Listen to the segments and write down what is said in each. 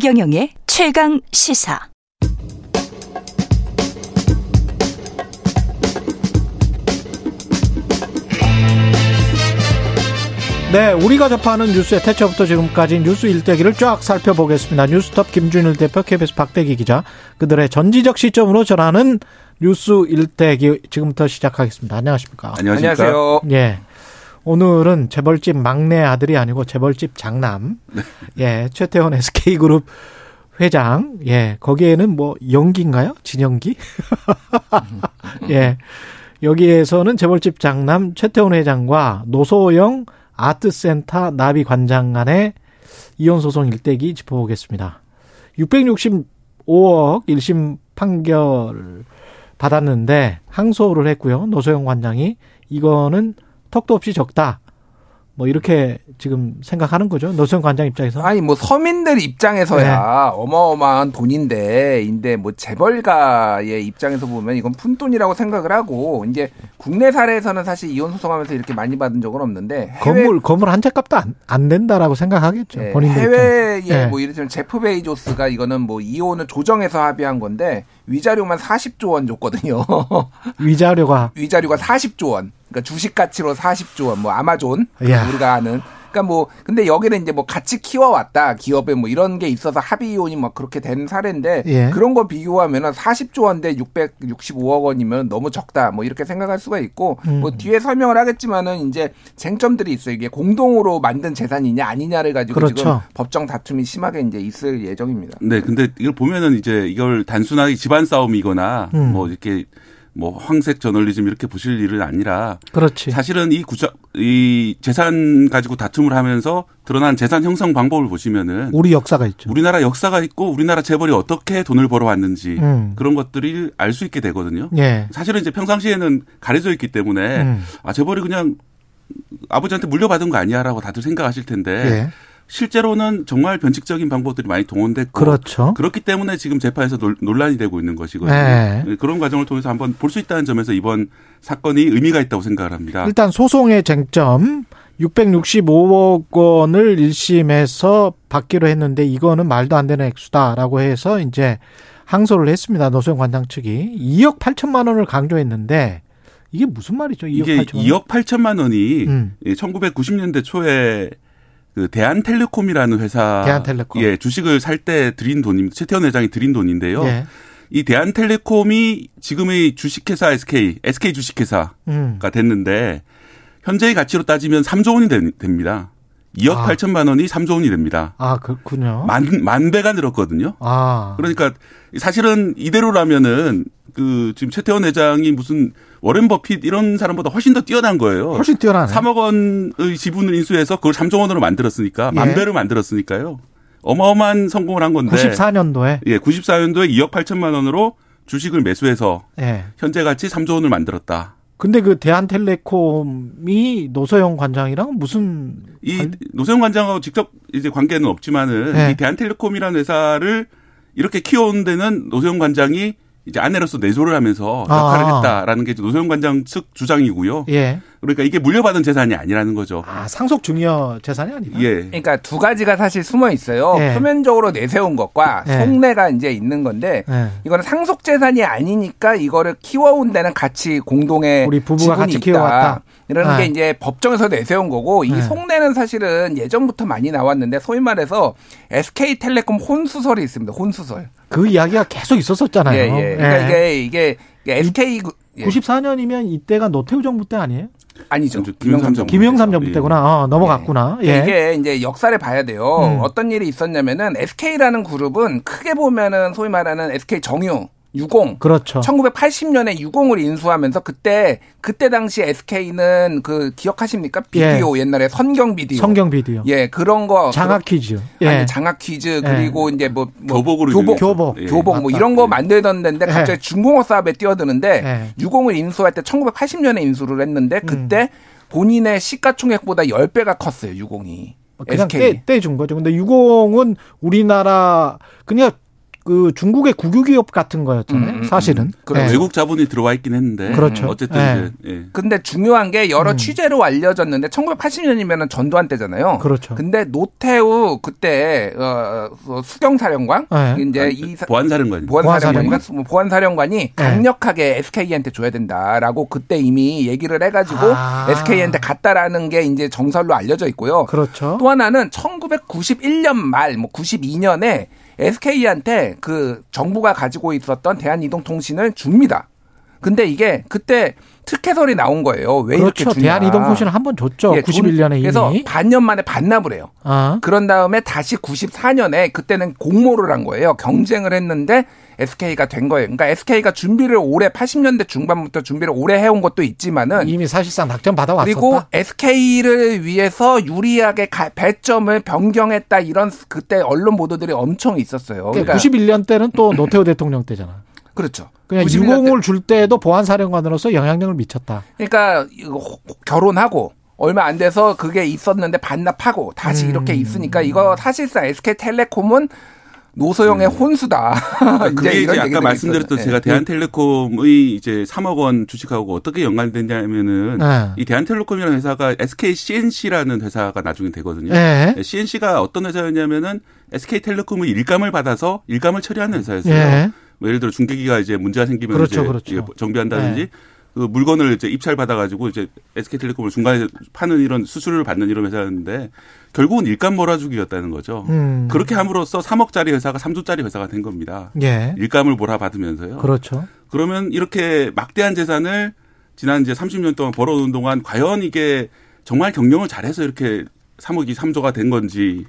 최경영의 최강 시사. 네, 우리가 접하는 뉴스의 태초부터 지금까지 뉴스 일대기를 쫙 살펴보겠습니다. 뉴스톱 김준일 대표, KBS 박대기 기자, 그들의 전지적 시점으로 전하는 뉴스 일대기 지금부터 시작하겠습니다. 안녕하십니까? 안녕하십니까? 안녕하세요. 예. 오늘은 재벌집 막내 아들이 아니고 재벌집 장남, 네. 예, 최태원 SK그룹 회장, 예, 거기에는 뭐 연기인가요? 진연기? 예, 여기에서는 재벌집 장남 최태원 회장과 노소영 아트센터 나비 관장 간의 이혼 소송 일대기 짚어보겠습니다. 665억 1심 판결 받았는데 항소를 했고요. 노소영 관장이 이거는 턱도 없이 적다. 뭐 이렇게 지금 생각하는 거죠. 노선 관장 입장에서. 아니 뭐 서민들 입장에서야 네. 어마어마한 돈인데 인데 뭐 재벌가의 입장에서 보면 이건 푼돈이라고 생각을 하고 이제 국내 사례에서는 사실 이혼 소송하면서 이렇게 많이 받은 적은 없는데 건물 건물 한 채 값도 안, 안 된다라고 생각하겠죠. 네, 본인들 해외에 네. 뭐 이를테면 제프 베이조스가 이거는 뭐 이혼을 조정해서 합의한 건데 위자료만 40조 원 줬거든요. 위자료가 위자료가 40조 원. 그러니까 주식 가치로 40조 원, 뭐 아마존 우리가 아는. 그러니까 뭐 근데 여기는 이제 뭐 같이 키워왔다 기업에 뭐 이런 게 있어서 합의 이혼이 막 그렇게 된 사례인데 예. 그런 거 비교하면은 40조 원대 665억 원이면 너무 적다 뭐 이렇게 생각할 수가 있고 음. 뭐 뒤에 설명을 하겠지만은 이제 쟁점들이 있어요 이게 공동으로 만든 재산이냐 아니냐를 가지고 그렇죠. 지금 법정 다툼이 심하게 이제 있을 예정입니다. 네, 근데 이걸 보면은 이제 이걸 단순하게 집안 싸움이거나 음. 뭐 이렇게 뭐 황색 저널리즘 이렇게 보실 일은 아니라 그렇지. 사실은 이 구자 이 재산 가지고 다툼을 하면서 드러난 재산 형성 방법을 보시면은 우리 역사가 있죠. 우리나라 역사가 있고 우리나라 재벌이 어떻게 돈을 벌어왔는지 음. 그런 것들을 알 수 있게 되거든요. 예. 사실은 이제 평상시에는 가려져 있기 때문에 음. 아 재벌이 그냥 아버지한테 물려받은 거 아니야라고 다들 생각하실 텐데 예. 실제로는 정말 변칙적인 방법들이 많이 동원됐고 그렇죠. 그렇기 때문에 지금 재판에서 논란이 되고 있는 것이거든요. 네. 그런 과정을 통해서 한번 볼 수 있다는 점에서 이번 사건이 의미가 있다고 생각을 합니다. 일단 소송의 쟁점 665억 원을 1심에서 받기로 했는데 이거는 말도 안 되는 액수다라고 해서 이제 항소를 했습니다. 노소영 관장 측이 2억 8천만 원을 강조했는데 이게 무슨 말이죠? 2억 이게 8천만 원? 2억 8천만 원이 음. 1990년대 초에 그 대한텔레콤이라는 회사 대한텔레콤. 예, 주식을 살때 드린 돈입니다. 최태원 회장이 드린 돈인데요. 예. 이 대한텔레콤이 지금의 주식회사 SK, SK 주식회사가 음. 됐는데 현재의 가치로 따지면 3조 원이 됩니다. 2억 아. 8천만 원이 3조 원이 됩니다. 아, 그렇군요. 만, 만 배가 늘었거든요. 아. 그러니까 사실은 이대로라면은 그 지금 최태원 회장이 무슨 워렌 버핏 이런 사람보다 훨씬 더 뛰어난 거예요. 훨씬 뛰어나네. 3억 원의 지분을 인수해서 그걸 3조 원으로 만들었으니까 예. 만 배를 만들었으니까요. 어마어마한 성공을 한 건데. 94년도에 예, 94년도에 2억 8천만 원으로 주식을 매수해서 예. 현재 가치 3조 원을 만들었다. 근데 그 대한텔레콤이 노소영 관장이랑 무슨 이 관... 노소영 관장하고 직접 이제 관계는 없지만은 네. 이 대한텔레콤이라는 회사를 이렇게 키워온 데는 노소영 관장이 이제 아내로서 내조를 하면서 역할을 아. 했다라는 게 노소영 관장 측 주장이고요. 예. 그러니까 이게 물려받은 재산이 아니라는 거죠. 아, 상속 중요 재산이 아니다. 예. 그러니까 두 가지가 사실 숨어 있어요. 예. 표면적으로 내세운 것과 예. 속내가 이제 있는 건데 예. 이거는 상속 재산이 아니니까 이거를 키워온 데는 같이 공동의 우리 부부가 같이 있다. 키워왔다. 이러는 게 예. 이제 법정에서 내세운 거고 이 예. 속내는 사실은 예전부터 많이 나왔는데 소위 말해서 SK텔레콤 혼수설이 있습니다. 혼수설. 그 이야기가 계속 있었었잖아요. 예, 예. 그러니까 이게 이게 SK 94년이면 이때가 노태우 정부 때 아니에요? 아니죠. 김영삼 정부. 김영삼 정부 때구나. 어, 넘어갔구나. 예. 예. 이게 이제 역사를 봐야 돼요. 음. 어떤 일이 있었냐면은 SK라는 그룹은 크게 보면은 소위 말하는 SK 정유 유공. 그렇죠. 1980년에 유공을 인수하면서 그때 그때 당시 SK는 그 기억하십니까? 비디오 예. 옛날에 선경 비디오. 선경 비디오. 예, 그런 거 장학 퀴즈. 예. 아니, 장학 퀴즈 그리고 예. 이제 뭐, 뭐 교복으로 교복 교복 예. 교복 뭐 이런 거 만들던 데인데 예. 갑자기 중공업 사업에 뛰어드는데 예. 유공을 인수할 때 1980년에 인수를 했는데 그때 음. 본인의 시가총액보다 10배가 컸어요, 유공이. 그냥 SK. 떼, 떼준 거죠. 근데 유공은 우리나라 그냥 그 중국의 국유 기업 같은 거였잖아요. 음, 음, 음. 사실은. 그 네. 외국 자본이 들어와 있긴 했는데. 그렇죠. 어쨌든 네. 이제. 예. 근데 중요한 게 여러 음. 취재로 알려졌는데 1980년이면 전두환 때잖아요. 그렇죠. 근데 노태우 그때 어, 어 수경 사령관 네. 이제 아니, 이 보안 사령관 보안 사령관 뭐 보안 사령관이 네. 강력하게 SK한테 줘야 된다라고 그때 이미 얘기를 해가지고 아. SK한테 갔다라는 게 이제 정설로 알려져 있고요. 그렇죠. 또 하나는 1991년 말 뭐 92년에 SK한테 그 정부가 가지고 있었던 대한이동통신을 줍니다. 근데 이게 그때 특혜설이 나온 거예요. 왜 그렇죠. 이렇게 주냐. 대한이동통신을 한 번 줬죠. 예, 91년에 이미. 그래서 반년 만에 반납을 해요. 아. 그런 다음에 다시 94년에 그때는 공모를 한 거예요. 경쟁을 했는데 SK가 된 거예요. 그러니까 SK가 준비를 오래 80년대 중반부터 준비를 오래 해온 것도 있지만은 이미 사실상 낙점 받아왔었다. 그리고 SK를 위해서 유리하게 배점을 변경했다 이런 그때 언론 보도들이 엄청 있었어요. 그러니까 91년 때는 또 노태우 대통령 때잖아. 그렇죠. 그냥 유공을 줄 때도 보안사령관으로서 영향력을 미쳤다. 그러니까 결혼하고 얼마 안 돼서 그게 있었는데 반납하고 다시 음. 이렇게 있으니까 이거 사실상 SK텔레콤은 노소영의 음. 혼수다. 그러니까 그게 이제, 아까 말씀드렸던 네. 제가 대한텔레콤의 이제 3억 원 주식하고 어떻게 연관됐냐면은 네. 이 대한텔레콤이라는 회사가 SK CNC라는 회사가 나중에 되거든요. 네. CNC가 어떤 회사였냐면은 SK텔레콤의 일감을 받아서 일감을 처리하는 회사였어요. 네. 뭐 예를 들어 중계기가 이제 문제가 생기면 그렇죠, 이제 그렇죠. 정비한다든지 네. 그 물건을 이제 입찰 받아가지고 이제 SK텔레콤을 중간에 파는 이런 수수료를 받는 이런 회사였는데 결국은 일감 몰아주기였다는 거죠. 음. 그렇게 함으로써 3억짜리 회사가 3조짜리 회사가 된 겁니다. 예. 일감을 몰아받으면서요. 그렇죠. 그러면 이렇게 막대한 재산을 지난 이제 30년 동안 벌어오는 동안 과연 이게 정말 경영을 잘해서 이렇게 3억이 3조가 된 건지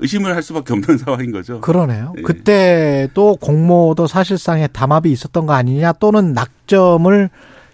의심을 할 수밖에 없는 상황인 거죠. 그러네요. 예. 그때도 공모도 사실상의 담합이 있었던 거 아니냐 또는 낙점을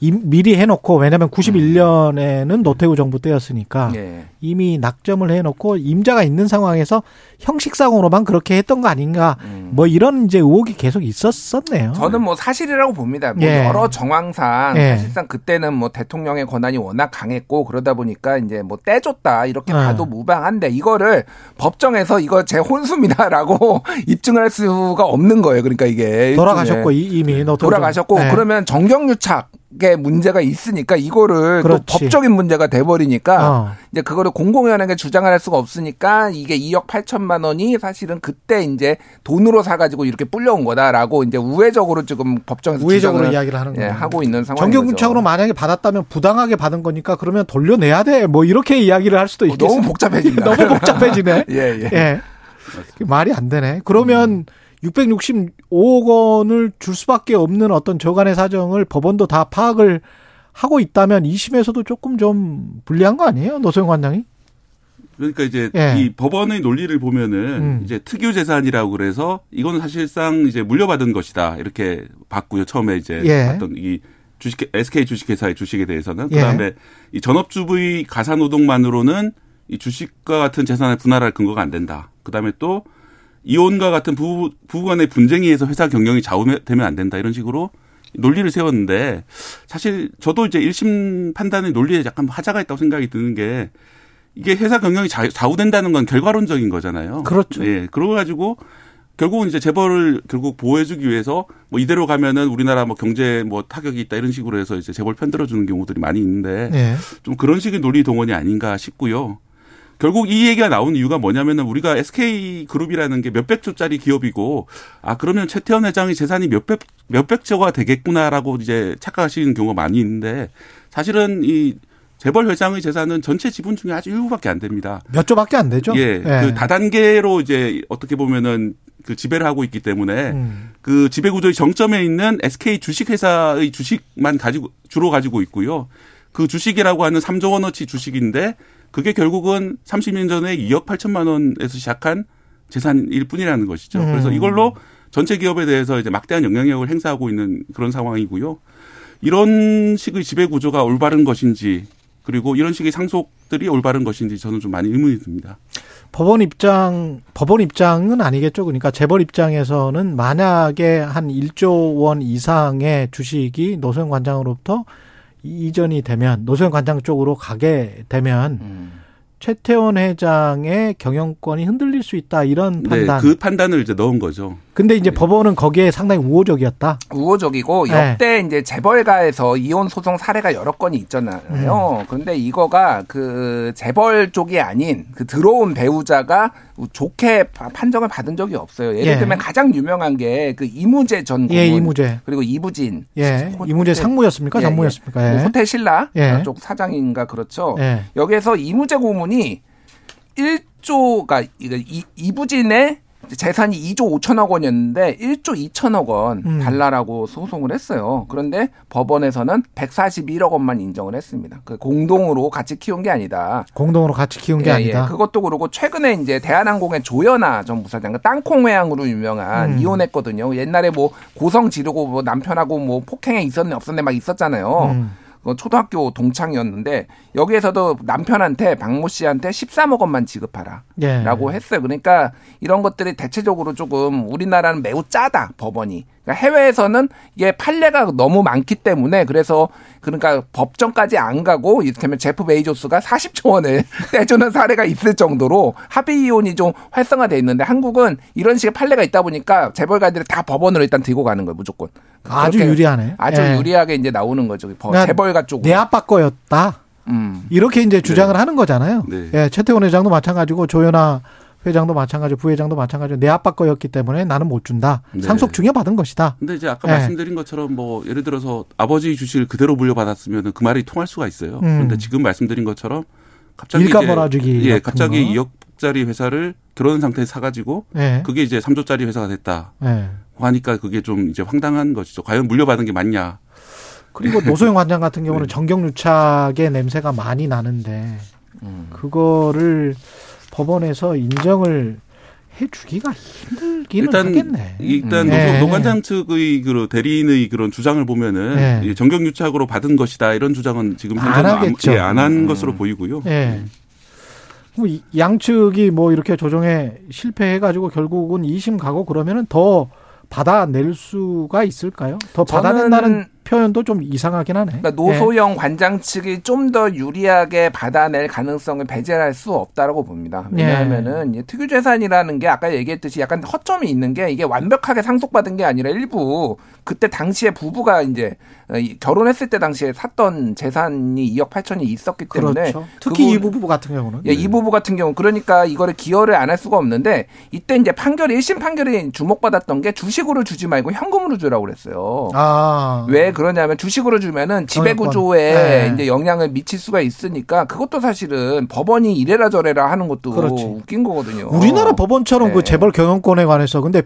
미리 해놓고 왜냐하면 91년에는 노태우 정부 때였으니까 예. 이미 낙점을 해놓고 임자가 있는 상황에서 형식상으로만 그렇게 했던 거 아닌가 음. 뭐 이런 이제 의혹이 계속 있었었네요. 저는 뭐 사실이라고 봅니다. 뭐 예. 여러 정황상 예. 사실상 그때는 뭐 대통령의 권한이 워낙 강했고 그러다 보니까 이제 뭐 떼줬다 이렇게 예. 봐도 무방한데 이거를 법정에서 이거 제 혼수입니다라고 입증을 할 수가 없는 거예요. 그러니까 이게 돌아가셨고 이미 돌아가셨고 네. 그러면 정경유착 의 문제가 있으니까 이거를 또 법적인 문제가 돼버리니까 어. 이제 그거를 공공연하게 주장을 할 수가 없으니까 이게 2억 8천만 원이 사실은 그때 이제 돈으로 사가지고 이렇게 불려온 거다라고 이제 우회적으로 지금 법정에서 우회적으로 이야기를 하는. 예, 하고 있는 상황이죠. 정경분착으로 만약에 받았다면 부당하게 받은 거니까 그러면 돌려내야 돼. 뭐 이렇게 이야기를 할 수도 있겠어. 어, 너무 복잡해진다. 너무 복잡해지네. 예, 예. 예. 말이 안 되네. 그러면 음. 665억 원을 줄 수밖에 없는 어떤 저간의 사정을 법원도 다 파악을 하고 있다면 2심에서도 조금 좀 불리한 거 아니에요? 노소영 관장이? 그러니까 이제 예. 이 법원의 논리를 보면은 음. 이제 특유 재산이라고 그래서 이거는 사실상 이제 물려받은 것이다 이렇게 봤고요 처음에 이제 예. 봤던 이 주식 SK 주식회사의 주식에 대해서는 예. 그다음에 예. 이 전업주부의 가사 노동만으로는 이 주식과 같은 재산을 분할할 근거가 안 된다. 그다음에 또 이혼과 같은 부부, 부부 간의 분쟁에 의해서 회사 경영이 좌우되면 안 된다. 이런 식으로 논리를 세웠는데 사실 저도 이제 1심 판단의 논리에 약간 하자가 있다고 생각이 드는 게 이게 회사 경영이 좌우된다는 건 결과론적인 거잖아요. 그렇죠. 예. 그러고 가지고 결국은 이제 재벌을 결국 보호해주기 위해서 뭐 이대로 가면은 우리나라 뭐 경제 뭐 타격이 있다 이런 식으로 해서 이제 재벌 편들어주는 경우들이 많이 있는데 네. 좀 그런 식의 논리 동원이 아닌가 싶고요. 결국 이 얘기가 나온 이유가 뭐냐면은 우리가 SK 그룹이라는 게 몇백 조짜리 기업이고 아 그러면 최태원 회장의 재산이 몇백 몇백 조가 되겠구나라고 이제 착각하시는 경우가 많이 있는데 사실은 이 재벌 회장의 재산은 전체 지분 중에 아주 일부밖에 안 됩니다. 몇 조밖에 안 되죠? 예. 예. 그 다단계로 이제 어떻게 보면은 그 지배를 하고 있기 때문에 음. 그 지배 구조의 정점에 있는 SK 주식회사의 주식만 가지고 주로 가지고 있고요. 그 주식이라고 하는 3조 원어치 주식인데 그게 결국은 30년 전에 2억 8천만 원에서 시작한 재산일 뿐이라는 것이죠. 음. 그래서 이걸로 전체 기업에 대해서 이제 막대한 영향력을 행사하고 있는 그런 상황이고요. 이런 식의 지배 구조가 올바른 것인지 그리고 이런 식의 상속들이 올바른 것인지 저는 좀 많이 의문이 듭니다. 법원 입장, 법원 입장은 아니겠죠. 그러니까 재벌 입장에서는 만약에 한 1조 원 이상의 주식이 노소영 관장으로부터 이전이 되면 노소영 관장 쪽으로 가게 되면 음. 최태원 회장의 경영권이 흔들릴 수 있다 이런 네, 판단. 네, 그 판단을 이제 넣은 거죠. 근데 이제 네. 법원은 거기에 상당히 우호적이었다. 우호적이고 네. 역대 이제 재벌가에서 이혼 소송 사례가 여러 건이 있잖아요. 음. 그런데 이거가 그 재벌 쪽이 아닌 그 들어온 배우자가 좋게 판정을 받은 적이 없어요. 예를 예. 들면 가장 유명한 게 그 이무재 전 고문 예, 이무재. 그리고 이부진. 예. 호, 이무재 상무였습니까? 예, 전무였습니까? 예. 뭐 호텔 신라 예. 쪽 사장인가 그렇죠. 예. 여기에서 이무재 고문이 1조가 이부진의 재산이 2조 5천억 원이었는데 1조 2천억 원 음. 달라라고 소송을 했어요. 그런데 법원에서는 141억 원만 인정을 했습니다. 그 공동으로 같이 키운 게 아니다. 공동으로 같이 키운 게 예, 예. 아니다. 예. 그것도 그러고 최근에 이제 대한항공의 조연아 전 부사장 그 땅콩 회항으로 유명한 음. 이혼했거든요. 옛날에 뭐 고성 지르고 뭐 남편하고 뭐 폭행에 있었네 없었네 막 있었잖아요. 음. 초등학교 동창이었는데 여기에서도 남편한테 박모 씨한테 13억 원만 지급하라라고 예. 했어요. 그러니까 이런 것들이 대체적으로 조금 우리나라는 매우 짜다 법원이. 그러니까 해외에서는 이게 판례가 너무 많기 때문에 그래서 그러니까 법정까지 안 가고 이를테면 제프 베이조스가 40조 원을 떼주는 사례가 있을 정도로 합의 이혼이 좀 활성화돼 있는데 한국은 이런 식의 판례가 있다 보니까 재벌가들이 다 법원으로 일단 들고 가는 거예요 무조건. 아주 유리하네. 아주 예. 유리하게 이제 나오는 거죠. 그러니까 재벌가 쪽. 내 아빠 거였다. 음. 이렇게 이제 주장을 네. 하는 거잖아요. 네. 예, 최태원 회장도 마찬가지고 조현아 회장도 마찬가지, 부회장도 마찬가지로 내 아빠 거였기 때문에 나는 못 준다. 네. 상속 중에 받은 것이다. 근데 이제 아까 네. 말씀드린 것처럼 뭐 예를 들어서 아버지 주식을 그대로 물려받았으면 그 말이 통할 수가 있어요. 음. 그런데 지금 말씀드린 것처럼 갑자기 일가 몰아주기 예, 갑자기 거. 2억짜리 회사를 결혼 상태에서 사가지고 네. 그게 이제 3조짜리 회사가 됐다. 네. 하니까 그게 좀 이제 황당한 것이죠. 과연 물려받은 게 맞냐? 그리고 노소영 관장 같은 경우는 네. 정경유착의 냄새가 많이 나는데 음. 그거를 법원에서 인정을 해주기가 힘들기는 일단, 하겠네. 일단 네. 노관장 측의 그 대리인의 그런 주장을 보면은 네. 정경유착으로 받은 것이다 이런 주장은 지금 현재는 예, 안한 음. 것으로 보이고요. 네. 양측이 뭐 이렇게 조정에 실패해가지고 결국은 2심 가고 그러면은 더 받아낼 수가 있을까요? 더 받아낸다는 표현도 좀 이상하긴 하네. 그러니까 노소영 네. 관장 측이 좀 더 유리하게 받아낼 가능성을 배제할 수 없다라고 봅니다. 왜냐하면은 네. 특유재산이라는 게 아까 얘기했듯이 약간 허점이 있는 게 이게 완벽하게 상속받은 게 아니라 일부 그때 당시에 부부가 이제 어, 결혼했을 때 당시에 샀던 재산이 2억 8천이 있었기 때문에 그렇죠. 특히 이 부부 같은 경우는 예, 이 부부 같은 경우 그러니까 이거를 기여를 안 할 수가 없는데 이때 이제 판결이 1심 판결이 주목받았던 게 주식으로 주지 말고 현금으로 주라고 그랬어요. 아. 왜 그러냐면 주식으로 주면은 지배 구조에 네. 이제 영향을 미칠 수가 있으니까 그것도 사실은 법원이 이래라 저래라 하는 것도 그렇지. 웃긴 거거든요. 우리나라 법원처럼 그 네. 그 재벌 경영권에 관해서 근데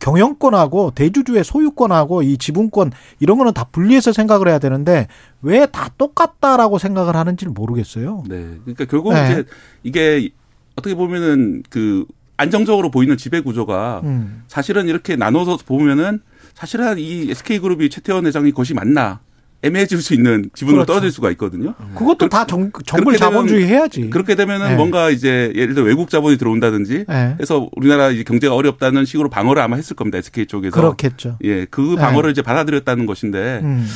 경영권하고 대주주의 소유권하고 이 지분권 이런 거는 다 분리해서 생각을 해야 되는데 왜 다 똑같다라고 생각을 하는지를 모르겠어요. 네. 그러니까 결국 네. 이제 이게 어떻게 보면은 그 안정적으로 보이는 지배 구조가 음. 사실은 이렇게 나눠서 보면은 사실은 이 SK그룹이 최태원 회장이 것이 맞나 애매해질 수 있는 지분으로 그렇죠. 떨어질 수가 있거든요. 음. 그것도 다 정, 정글 자본주의 해야지. 그렇게 되면은 네. 뭔가 이제 예를 들어 외국 자본이 들어온다든지 네. 해서 우리나라 이제 경제가 어렵다는 식으로 방어를 아마 했을 겁니다. SK 쪽에서. 그렇겠죠. 예, 그 방어를 네. 이제 받아들였다는 것인데 음.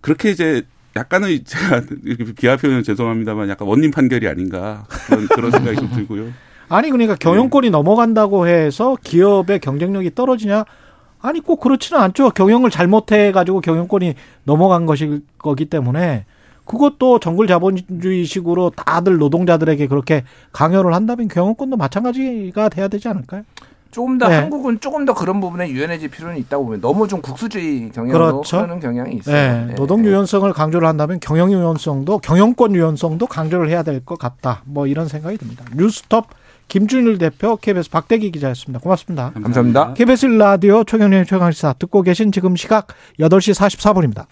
그렇게 이제 약간은 제가 이렇게 비하 표현은 죄송합니다만 약간 원님 판결이 아닌가 그런 그런 생각이 좀 들고요. 아니 그러니까 경영권이 네. 넘어간다고 해서 기업의 경쟁력이 떨어지냐? 아니 꼭 그렇지는 않죠. 경영을 잘못해 가지고 경영권이 넘어간 것일 거기 때문에 그것도 정글 자본주의식으로 다들 노동자들에게 그렇게 강요를 한다면 경영권도 마찬가지가 돼야 되지 않을까요? 조금 더 네. 한국은 조금 더 그런 부분에 유연해질 필요는 있다고 보면 너무 좀 국수주의 경향으로 그렇죠. 하는 경향이 있어요. 네. 네. 노동 유연성을 강조를 한다면 경영 유연성도 경영권 유연성도 강조를 해야 될 것 같다. 뭐 이런 생각이 듭니다. 뉴스톱 김준일 대표, KBS 박대기 기자였습니다. 고맙습니다. 감사합니다. KBS 라디오 최경련의 최강시사 듣고 계신 지금 시각 8시 44분입니다.